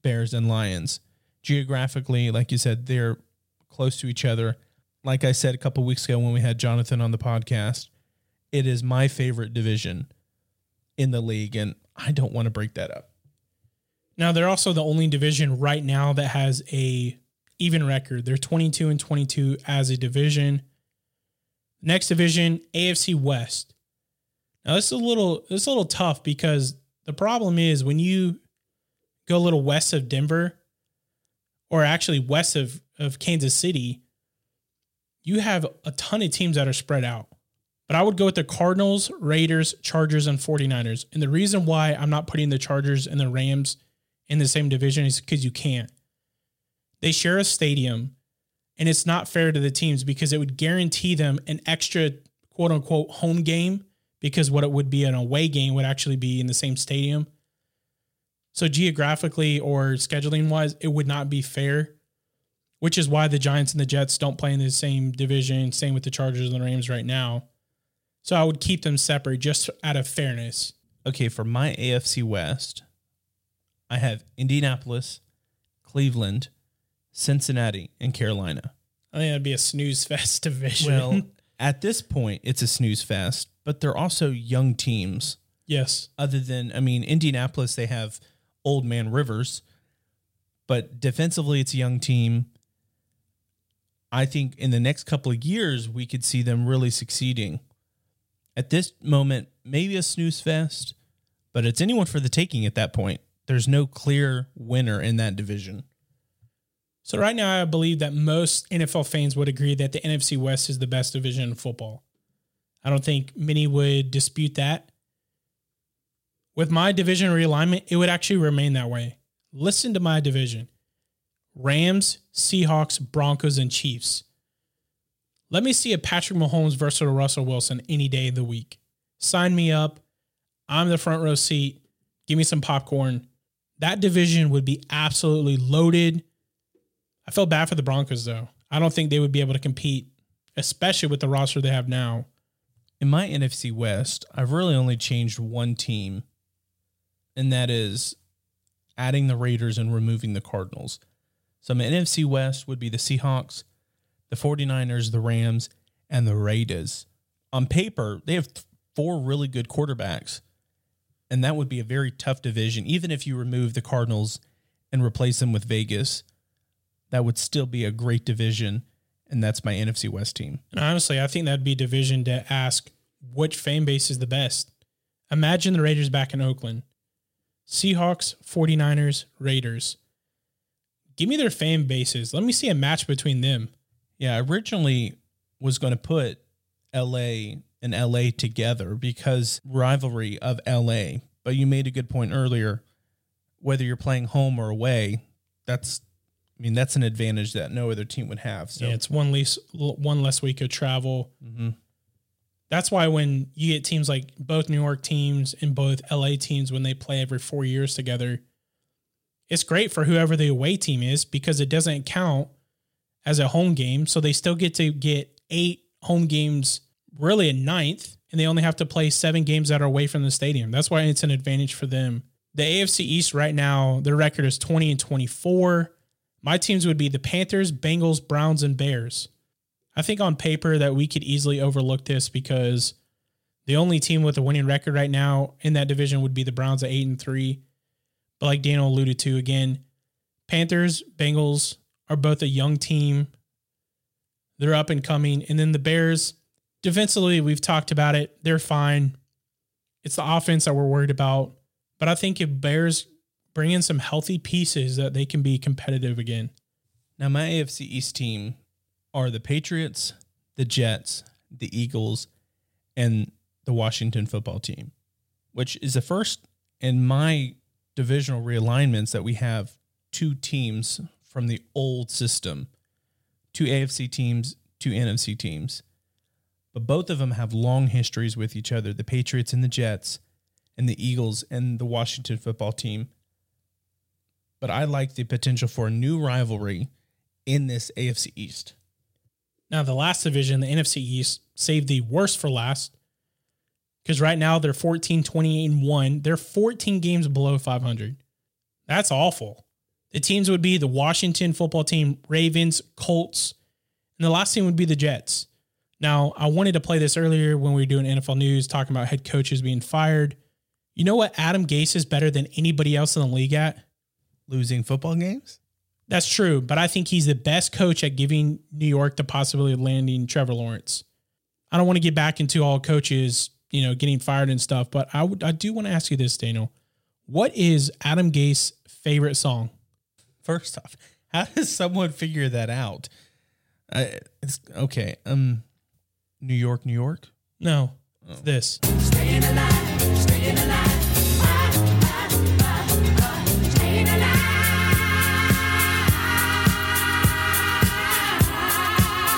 Bears, and Lions. Geographically, like you said, they're close to each other. Like I said a couple weeks ago when we had Jonathan on the podcast, it is my favorite division in the league, and I don't want to break that up. Now they're also the only division right now that has a even record. They're 22 and 22 as a division. Next division, AFC West. Now this is a little this is a little tough because the problem is when you go a little west of Denver or actually west of, of Kansas City, you have a ton of teams that are spread out. But I would go with the Cardinals, Raiders, Chargers, and 49ers. And the reason why I'm not putting the Chargers and the Rams in the same division is because you can't. They share a stadium, and it's not fair to the teams because it would guarantee them an extra quote unquote home game because what it would be an away game would actually be in the same stadium. So geographically or scheduling wise, it would not be fair, which is why the Giants and the Jets don't play in the same division. Same with the Chargers and the Rams right now. So I would keep them separate just out of fairness. Okay, for my AFC West, I have Indianapolis, Cleveland, Cincinnati, and Carolina. I think that'd be a snooze fest division. Well, at this point, it's a snooze fest, but they're also young teams. yes. Other than, I mean, Indianapolis, they have old man Rivers, but defensively, it's a young team. I think in the next couple of years, we could see them really succeeding. At this moment, maybe a snooze fest, but it's anyone for the taking at that point. There's no clear winner in that division. So right now, I believe that most NFL fans would agree that the NFC West is the best division in football. I don't think many would dispute that. With my division realignment, it would actually remain that way. Listen to my division Rams, Seahawks, Broncos, and Chiefs. Let me see a Patrick Mahomes versus a Russell Wilson any day of the week. Sign me up. I'm the front row seat. Give me some popcorn. That division would be absolutely loaded. I feel bad for the Broncos, though. I don't think they would be able to compete, especially with the roster they have now. In my NFC West, I've really only changed one team, and that is adding the Raiders and removing the Cardinals. So my NFC West would be the Seahawks, the 49ers, the Rams, and the Raiders. On paper, they have four really good quarterbacks, and that would be a very tough division. Even if you remove the Cardinals and replace them with Vegas, that would still be a great division, and that's my NFC West team. And honestly, I think that'd be a division to ask which fan base is the best. Imagine the Raiders back in Oakland. Seahawks, 49ers, Raiders. Give me their fan bases. Let me see a match between them. Yeah, I originally was going to put LA and LA together because rivalry of LA. But you made a good point earlier. Whether you're playing home or away, that's I mean that's an advantage that no other team would have. So Yeah, it's one less one less week of travel. Mm-hmm. That's why when you get teams like both New York teams and both LA teams when they play every four years together, it's great for whoever the away team is because it doesn't count as a home game. So they still get to get eight home games, really a ninth, and they only have to play seven games that are away from the stadium. That's why it's an advantage for them. The AFC East right now, their record is 20 and 24. My teams would be the Panthers, Bengals, Browns, and Bears. I think on paper that we could easily overlook this because the only team with a winning record right now in that division would be the Browns at eight and three. But like Daniel alluded to again, Panthers, Bengals are both a young team. They're up and coming. And then the Bears, defensively, we've talked about it. They're fine. It's the offense that we're worried about. But I think if Bears bring in some healthy pieces that they can be competitive again. now my AFC East team are the Patriots, the Jets, the Eagles, and the Washington football team, which is the first in my divisional realignments that we have two teams from the old system, two AFC teams, two NFC teams. But both of them have long histories with each other the Patriots and the Jets, and the Eagles and the Washington football team. But I like the potential for a new rivalry in this AFC East. Now, the last division, the NFC East, saved the worst for last because right now they're 14, 28, and 1. They're 14 games below 500. That's awful. The teams would be the Washington football team, Ravens, Colts, and the last team would be the Jets. Now, I wanted to play this earlier when we were doing NFL news, talking about head coaches being fired. You know what Adam Gase is better than anybody else in the league at? Losing football games? That's true, but I think he's the best coach at giving New York the possibility of landing Trevor Lawrence. I don't want to get back into all coaches, you know, getting fired and stuff, but I would I do want to ask you this, Daniel. What is Adam Gase's favorite song? First off, how does someone figure that out? I, it's okay. Um, New York, New York. No, it's this.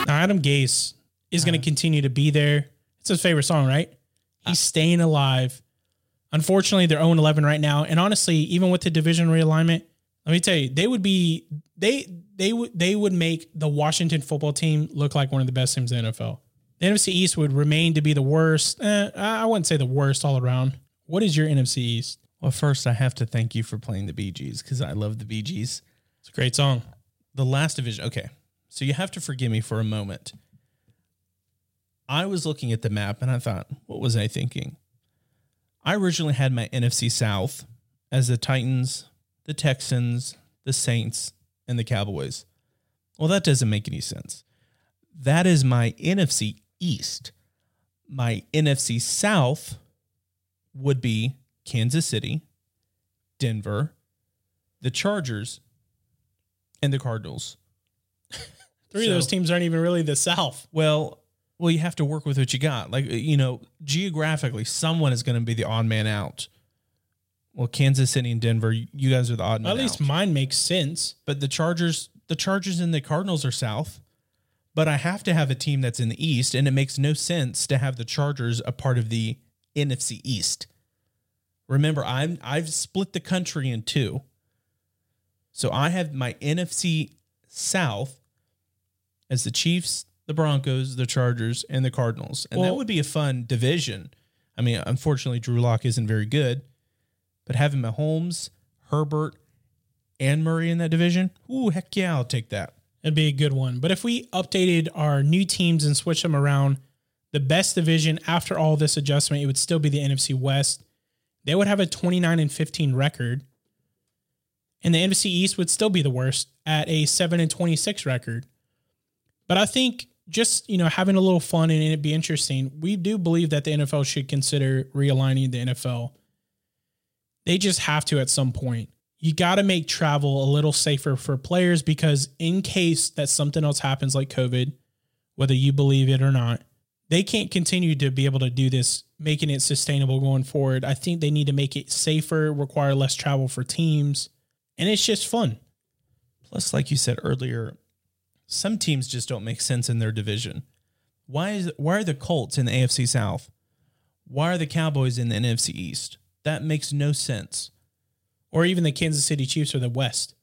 Now, Adam Gase is going to continue to be there. It's his favorite song, right? He's staying alive. Unfortunately, they're 0 11 right now. And honestly, even with the division realignment, let me tell you, they would be they they would they would make the Washington football team look like one of the best teams in the NFL. The NFC East would remain to be the worst. Eh, I wouldn't say the worst all around. What is your NFC East? Well, first I have to thank you for playing the Bee Gees because I love the Bee Gees. It's a great song. The last division. Okay, so you have to forgive me for a moment. I was looking at the map and I thought, what was I thinking? I originally had my NFC South as the Titans, the Texans, the Saints, and the Cowboys. Well, that doesn't make any sense. That is my NFC East. My NFC South would be Kansas City, Denver, the Chargers, and the Cardinals. Three of those teams aren't even really the South. Well, well, you have to work with what you got. Like you know, geographically, someone is going to be the odd man out. Well, Kansas City and Denver, you guys are the odd man At least out. mine makes sense. but the Chargers, the Chargers and the Cardinals are south. But I have to have a team that's in the East, and it makes no sense to have the Chargers a part of the NFC East. Remember, I'm I've split the country in two. So I have my NFC South as the Chiefs, the Broncos, the Chargers, and the Cardinals. And that would be a fun division. I mean, unfortunately, Drew Lock isn't very good, but having Mahomes, Herbert, and Murray in that division, ooh, heck yeah, I'll take that. It'd be a good one. But if we updated our new teams and switched them around, the best division after all this adjustment, it would still be the NFC West. They would have a 29 and 15 record. And the NFC East would still be the worst at a 7 and 26 record. But I think just, you know, having a little fun and it'd be interesting, we do believe that the NFL should consider realigning the NFL. They just have to at some point. You got to make travel a little safer for players because, in case that something else happens like COVID, whether you believe it or not, they can't continue to be able to do this, making it sustainable going forward. I think they need to make it safer, require less travel for teams, and it's just fun. Plus, like you said earlier, some teams just don't make sense in their division. Why is why are the Colts in the AFC South? Why are the Cowboys in the NFC East? That makes no sense. Or even the Kansas City Chiefs or the West.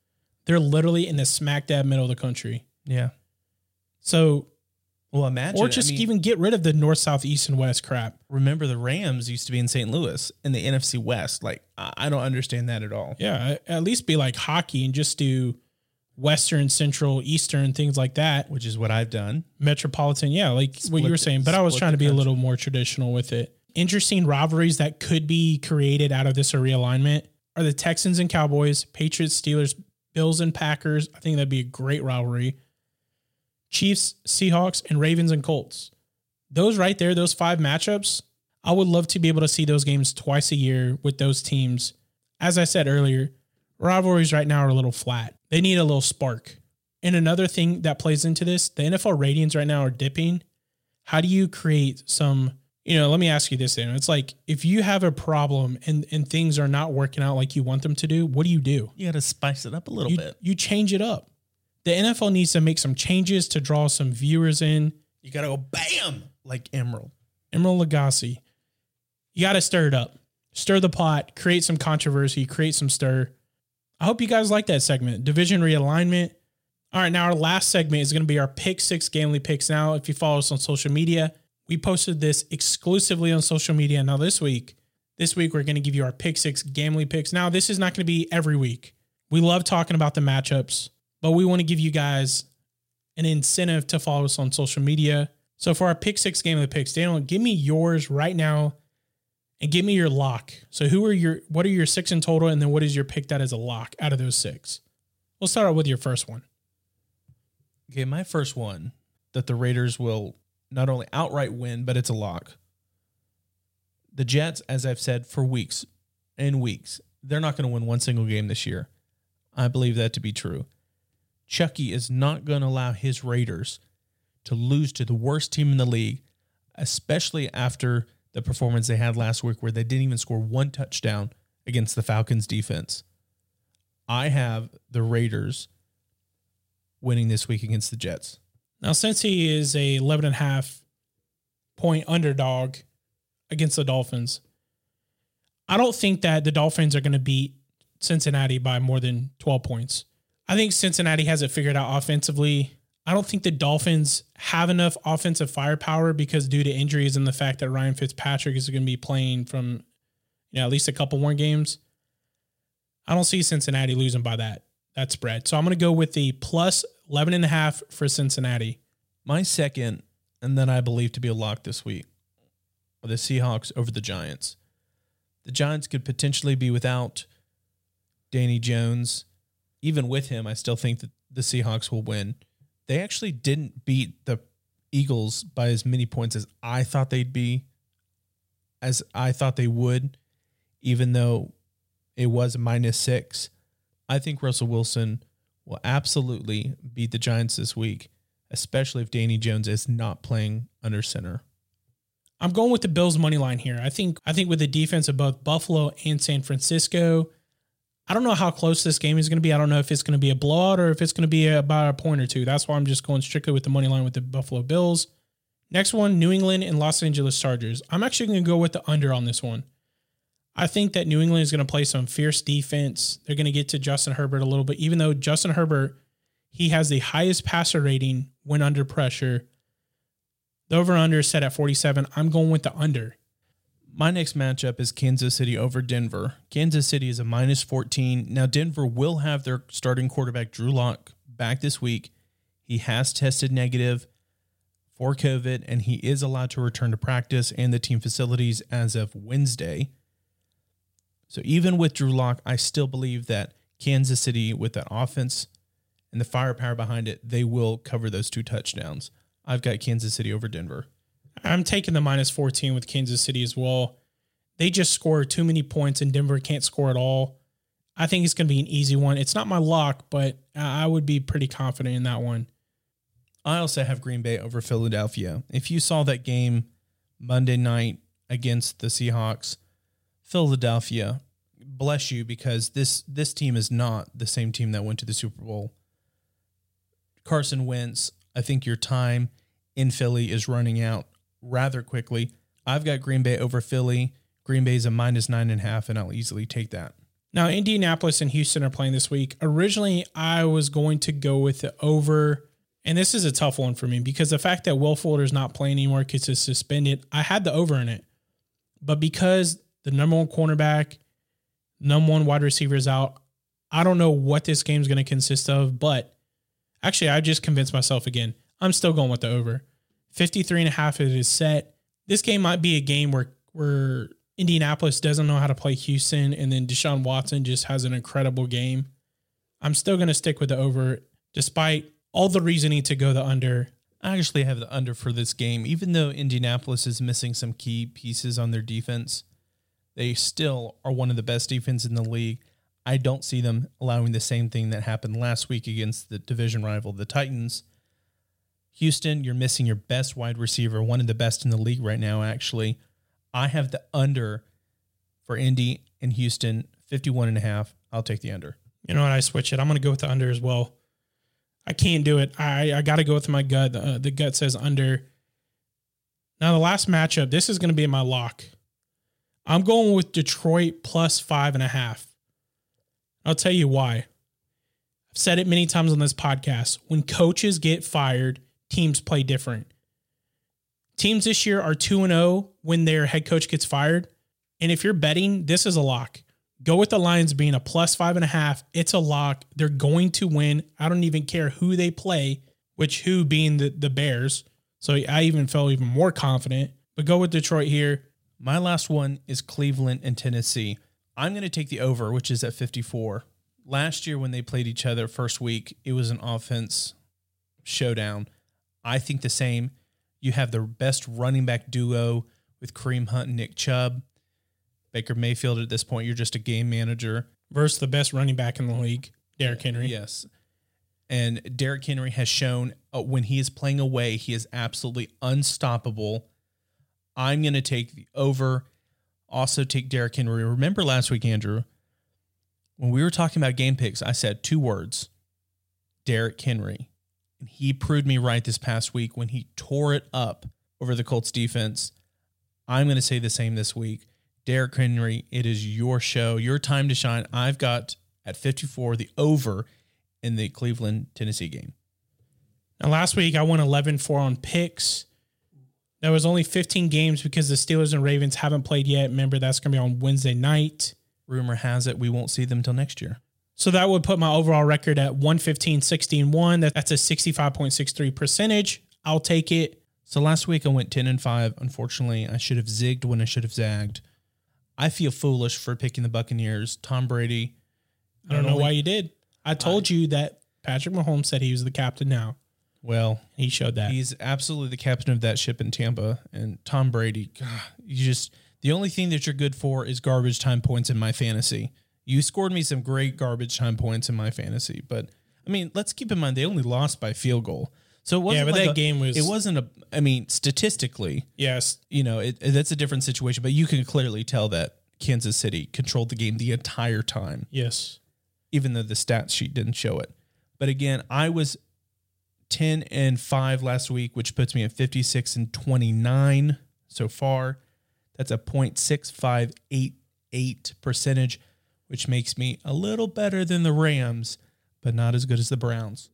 They're literally in the smack dab middle of the country. Yeah. So, Well, imagine. or I just mean, even get rid of the north, south, east, and west crap. remember the Rams used to be in St. Louis in the NFC West. Like I I don't understand that at all. Yeah, at least be like hockey and just do Western, Central, Eastern, things like that. Which is what I've done. Metropolitan, yeah, like what you were saying. But I was trying to be a little more traditional with it. Interesting rivalries that could be created out of this realignment are the Texans and Cowboys, Patriots, Steelers, Bills and Packers. I think that'd be a great rivalry. Chiefs, Seahawks, and Ravens and Colts. Those right there, those five matchups, I would love to be able to see those games twice a year with those teams. As I said earlier, rivalries right now are a little flat. They need a little spark. And another thing that plays into this, the NFL ratings right now are dipping. How do you create some, you know, let me ask you this then. It's like if you have a problem and, and things are not working out like you want them to do, what do you do? You got to spice it up a little You, bit. you change it up. The NFL needs to make some changes to draw some viewers in. You got to go bam like Emeril. Emeril Lagasse. You got to stir it up, stir the pot, create some controversy, create some stir. I hope you guys like that segment. Division realignment. All right, now our last segment is going to be our pick six gamely picks. Now, if you follow us on social media, we posted this exclusively on social media. Now, this week, this week we're going to give you our pick six gamely picks. Now, this is not going to be every week. We love talking about the matchups, but we want to give you guys an incentive to follow us on social media. So for our pick six game of the picks, Daniel, give me yours right now and give me your lock. So who are your what are your six in total, and then what is your pick that is a lock out of those six? We'll start out with your first one. Okay, my first one that the Raiders will not only outright win, but it's a lock. The Jets, as I've said for weeks and weeks, they're not going to win one single game this year. I believe that to be true. Chucky is not going to allow his Raiders to lose to the worst team in the league, especially after the performance they had last week where they didn't even score one touchdown against the Falcons defense. I have the Raiders winning this week against the Jets. Now, since he is a 11 and a half point underdog against the Dolphins, I don't think that the Dolphins are going to beat Cincinnati by more than 12 points. I think Cincinnati has it figured out offensively. I don't think the Dolphins have enough offensive firepower because due to injuries and the fact that Ryan Fitzpatrick is going to be playing from you know at least a couple more games. I don't see Cincinnati losing by that that spread. So I'm going to go with the plus 11 and a half for Cincinnati. My second, and then I believe to be a lock this week, are the Seahawks over the Giants. The Giants could potentially be without Danny Jones. Even with him, I still think that the Seahawks will win. They actually didn't beat the Eagles by as many points as I thought they'd be, as I thought they would, even though it was minus six. I think Russell Wilson will absolutely beat the Giants this week, especially if Danny Jones is not playing under center. I'm going with the Bills money line here. I think I think with the defense of both Buffalo and San Francisco, I don't know how close this game is going to be. I don't know if it's going to be a blowout or if it's going to be about a point or two. That's why I'm just going strictly with the money line with the Buffalo Bills. Next one, New England and Los Angeles Chargers. I'm actually going to go with the under on this one. I think that New England is going to play some fierce defense. They're going to get to Justin Herbert a little bit, even though Justin Herbert, he has the highest passer rating when under pressure. The over under is set at 47. I'm going with the under. My next matchup is Kansas City over Denver. Kansas City is a minus 14. Now, Denver will have their starting quarterback, Drew Lock, back this week. He has tested negative for COVID, and he is allowed to return to practice and the team facilities as of Wednesday. So, even with Drew Lock, I still believe that Kansas City, with that offense and the firepower behind it, they will cover those two touchdowns. I've got Kansas City over Denver. I'm taking the minus 14 with Kansas City as well. they just score too many points and Denver can't score at all. I think it's going to be an easy one. It's not my lock, but I would be pretty confident in that one. I also have Green Bay over Philadelphia. If you saw that game Monday night against the Seahawks, Philadelphia, bless you because this this team is not the same team that went to the Super Bowl. Carson Wentz, I think your time in Philly is running out rather quickly. I've got Green Bay over Philly. Green Bay is a minus nine and a half, and I'll easily take that. Now, Indianapolis and Houston are playing this week. Originally, I was going to go with the over, and this is a tough one for me because the fact that Will Fuller is not playing anymore because he's suspended, I had the over in it. But because the number one cornerback, number one wide receiver is out, I don't know what this game is going to consist of, but actually, I just convinced myself again. I'm still going with the over. 53 and a half it is set. This game might be a game where where Indianapolis doesn't know how to play Houston and then Deshaun Watson just has an incredible game. I'm still going to stick with the over despite all the reasoning to go the under. I actually have the under for this game, even though Indianapolis is missing some key pieces on their defense. They still are one of the best defense in the league. I don't see them allowing the same thing that happened last week against the division rival, the Titans. Houston, you're missing your best wide receiver, one of the best in the league right now, actually. I have the under for Indy and Houston, 51 and a half. I'll take the under. You know what? I switch it. I'm going to go with the under as well. I can't do it. I, I got to go with my gut. Uh, the gut says under. Now, the last matchup, this is going to be my lock. I'm going with Detroit plus five and a half. I'll tell you why. I've said it many times on this podcast. When coaches get fired, teams play different. Teams this year are 2 and 0 when their head coach gets fired. And if you're betting, this is a lock. Go with the Lions being a plus five and a half. It's a lock. They're going to win. I don't even care who they play, which who being the, the Bears. So I even felt even more confident. But go with Detroit here. My last one is Cleveland and Tennessee. I'm going to take the over, which is at 54. Last year, when they played each other first week, it was an offense showdown. I think the same. You have the best running back duo with Kareem Hunt and Nick Chubb. Baker Mayfield at this point, you're just a game manager. Versus the best running back in the league, Derrick Henry. Yes. And Derrick Henry has shown uh, when he is playing away, he is absolutely unstoppable. I'm going to take the over, also take Derrick Henry. Remember last week, Andrew, when we were talking about game picks, I said two words Derrick Henry. And he proved me right this past week when he tore it up over the Colts defense. I'm going to say the same this week. Derrick Henry, it is your show, your time to shine. I've got at 54 the over in the Cleveland Tennessee game. Now, last week I won 11 4 on picks. There was only 15 games because the Steelers and Ravens haven't played yet. Remember, that's going to be on Wednesday night. Rumor has it we won't see them till next year. So that would put my overall record at 115, 16, 1. That's a 65.63 percentage. I'll take it. So last week I went 10 and 5. Unfortunately, I should have zigged when I should have zagged. I feel foolish for picking the Buccaneers. Tom Brady. I don't know why you did. I told you that Patrick Mahomes said he was the captain now. Well, He showed that. he's absolutely the captain of that ship in Tampa. And Tom Brady, God, you just, the only thing that you're good for is garbage time points in my fantasy. You scored me some great garbage time points in my fantasy. But I mean, let's keep in mind they only lost by field goal. So it wasn't yeah, but like that a- game was- it wasn't a, I mean, statistically, yes. you know, it, that's a different situation, but you can clearly tell that Kansas City controlled the game the entire time, Yes. even though the stats sheet didn't show it. But again, I was 10 and 5 last week, which puts me at 56 and 29 so far. That's a 0.6588 percentage, which makes me a little better than the Rams, but not as good as the Browns.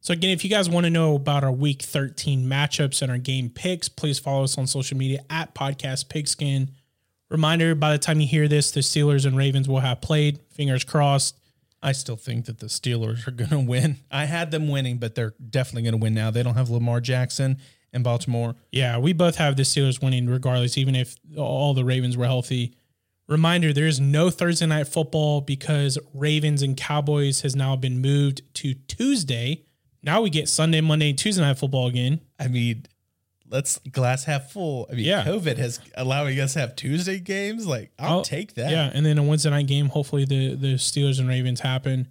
So again, if you guys want to know about our week 13 matchups and our game picks, please follow us on social media at podcast pigskin. Reminder, by the time you hear this, the Steelers and Ravens will have played. Fingers crossed. I still think that the Steelers are going to win. I had them winning, but they're definitely going to win now. They don't have Lamar Jackson in Baltimore. Yeah, we both have the Steelers winning regardless, even if all the Ravens were healthy. Reminder, there is no Thursday night football because Ravens and Cowboys has now been moved to Tuesday. Now we get Sunday, Monday, Tuesday night football again. I mean, let's glass half full. I mean, Yeah. COVID has allowing us to have Tuesday games. Like, I'll, take that. Yeah, and then a Wednesday night game. Hopefully, the the Steelers and Ravens happen.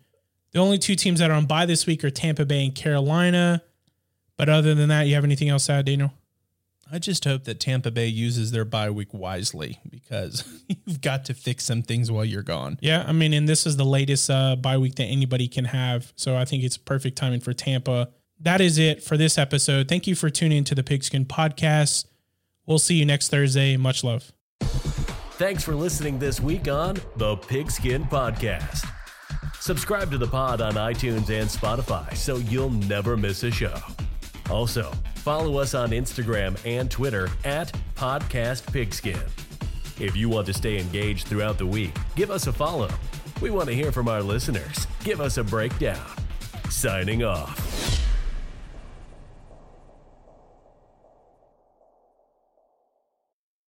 The only two teams that are on bye this week are Tampa Bay and Carolina. But other than that, you have anything else to add, Daniel? I just hope that Tampa Bay uses their bye week wisely because you've got to fix some things while you're gone. Yeah, I mean, and this is the latest uh, bye week that anybody can have. So I think it's perfect timing for Tampa. That is it for this episode. Thank you for tuning to the Pigskin Podcast. We'll see you next Thursday. Much love. Thanks for listening this week on the Pigskin Podcast. Subscribe to the pod on iTunes and Spotify so you'll never miss a show. Also, follow us on Instagram and Twitter at Podcast Pigskin. If you want to stay engaged throughout the week, give us a follow. We want to hear from our listeners. Give us a breakdown. Signing off.